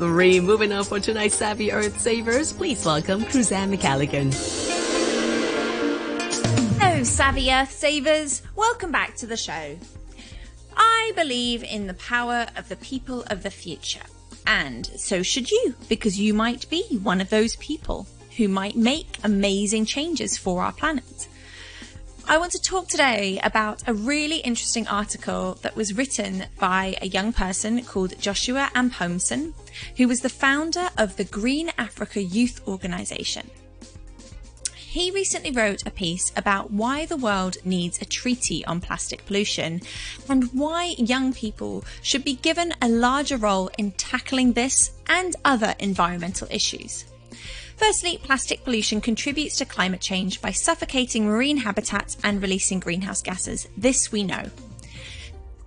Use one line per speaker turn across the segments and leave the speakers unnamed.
Moving on for tonight's Savvy Earth Savers, please welcome Cruzanne McCalligan.
Hello, Savvy Earth Savers. Welcome back to the show. I believe in the power of the people of the future. And so should you, because you might be one of those people who might make amazing changes for our planet. I want to talk today about a really interesting article that was written by a young person called Joshua Amponsem, who was the founder of the Green Africa Youth Organization. He recently wrote a piece about why the world needs a treaty on plastic pollution and why young people should be given a larger role in tackling this and other environmental issues. Firstly, plastic pollution contributes to climate change by suffocating marine habitats and releasing greenhouse gases. This we know.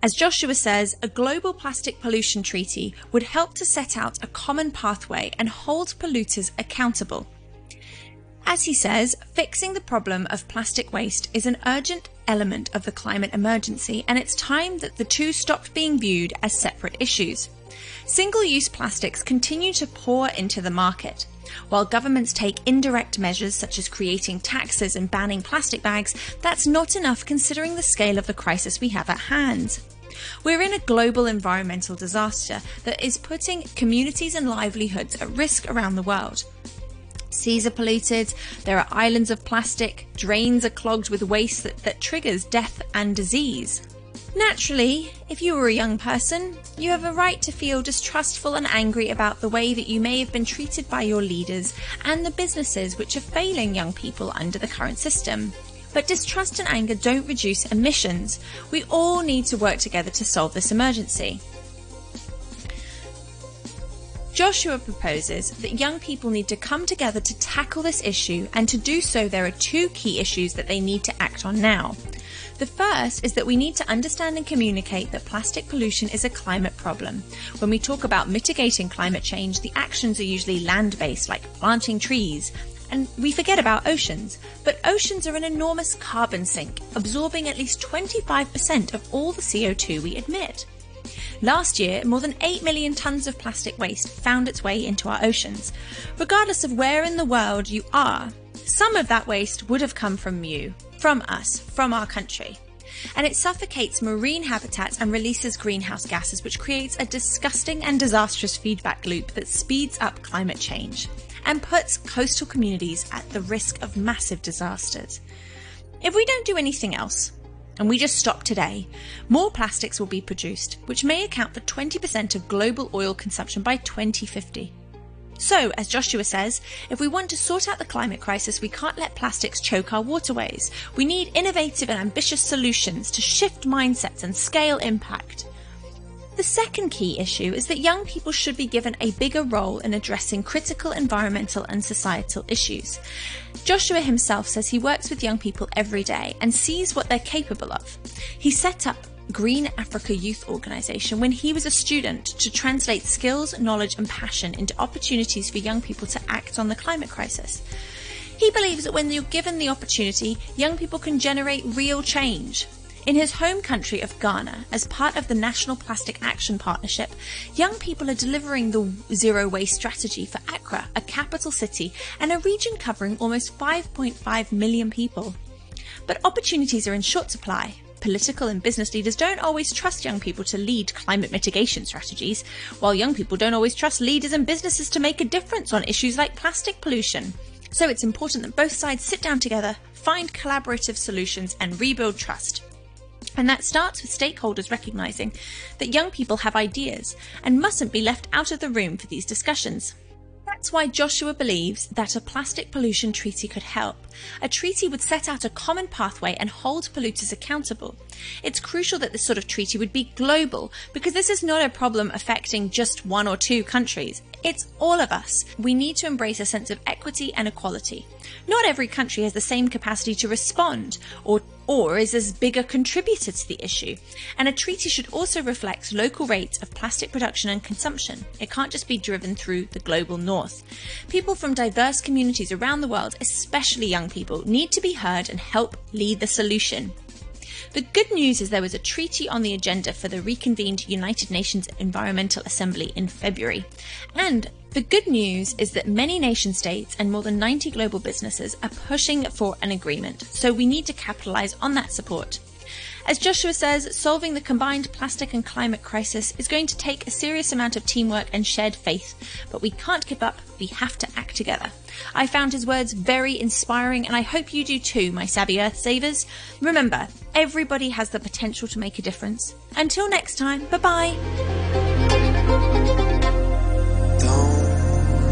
As Joshua says, a global plastic pollution treaty would help to set out a common pathway and hold polluters accountable. As he says, fixing the problem of plastic waste is an urgent element of the climate emergency, and it's time that the two stopped being viewed as separate issues. Single use plastics continue to pour into the market. While governments take indirect measures such as creating taxes and banning plastic bags, that's not enough considering the scale of the crisis we have at hand. We're in a global environmental disaster that is putting communities and livelihoods at risk around the world. Seas are polluted, there are islands of plastic, drains are clogged with waste that, that triggers death and disease. Naturally, if you were a young person, you have a right to feel distrustful and angry about the way that you may have been treated by your leaders and the businesses which are failing young people under the current system. But distrust and anger don't reduce emissions. We all need to work together to solve this emergency. Joshua proposes that young people need to come together to tackle this issue, and to do so, there are two key issues that they need to act on now. The first is that we need to understand and communicate that plastic pollution is a climate problem. When we talk about mitigating climate change, the actions are usually land based, like planting trees, and we forget about oceans. But oceans are an enormous carbon sink, absorbing at least 25% of all the CO2 we emit. Last year, more than 8 million tonnes of plastic waste found its way into our oceans. Regardless of where in the world you are, some of that waste would have come from you, from us, from our country. And it suffocates marine habitats and releases greenhouse gases, which creates a disgusting and disastrous feedback loop that speeds up climate change and puts coastal communities at the risk of massive disasters. If we don't do anything else, and we just stop today, more plastics will be produced, which may account for 20% of global oil consumption by 2050. So, as Joshua says, if we want to sort out the climate crisis, we can't let plastics choke our waterways. We need innovative and ambitious solutions to shift mindsets and scale impact. The second key issue is that young people should be given a bigger role in addressing critical environmental and societal issues. Joshua himself says he works with young people every day and sees what they're capable of. He set up Green Africa Youth Organization when he was a student to translate skills, knowledge, and passion into opportunities for young people to act on the climate crisis. He believes that when you're given the opportunity, young people can generate real change. In his home country of Ghana, as part of the National Plastic Action Partnership, young people are delivering the zero waste strategy for Accra, a capital city and a region covering almost 5.5 million people. But opportunities are in short supply political and business leaders don't always trust young people to lead climate mitigation strategies, while young people don't always trust leaders and businesses to make a difference on issues like plastic pollution. So it's important that both sides sit down together, find collaborative solutions, and rebuild trust. And that starts with stakeholders recognising that young people have ideas and mustn't be left out of the room for these discussions. That's why Joshua believes that a plastic pollution treaty could help. A treaty would set out a common pathway and hold polluters accountable. It's crucial that this sort of treaty would be global because this is not a problem affecting just one or two countries. It's all of us. We need to embrace a sense of equity and equality. Not every country has the same capacity to respond or or is as big a contributor to the issue. And a treaty should also reflect local rates of plastic production and consumption. It can't just be driven through the global north. People from diverse communities around the world, especially young people, need to be heard and help lead the solution. The good news is there was a treaty on the agenda for the reconvened United Nations Environmental Assembly in February. And the good news is that many nation states and more than 90 global businesses are pushing for an agreement, so we need to capitalize on that support. As Joshua says, solving the combined plastic and climate crisis is going to take a serious amount of teamwork and shared faith, but we can't give up, we have to act together. I found his words very inspiring, and I hope you do too, my savvy Earth Savers. Remember, everybody has the potential to make a difference. Until next time, bye bye.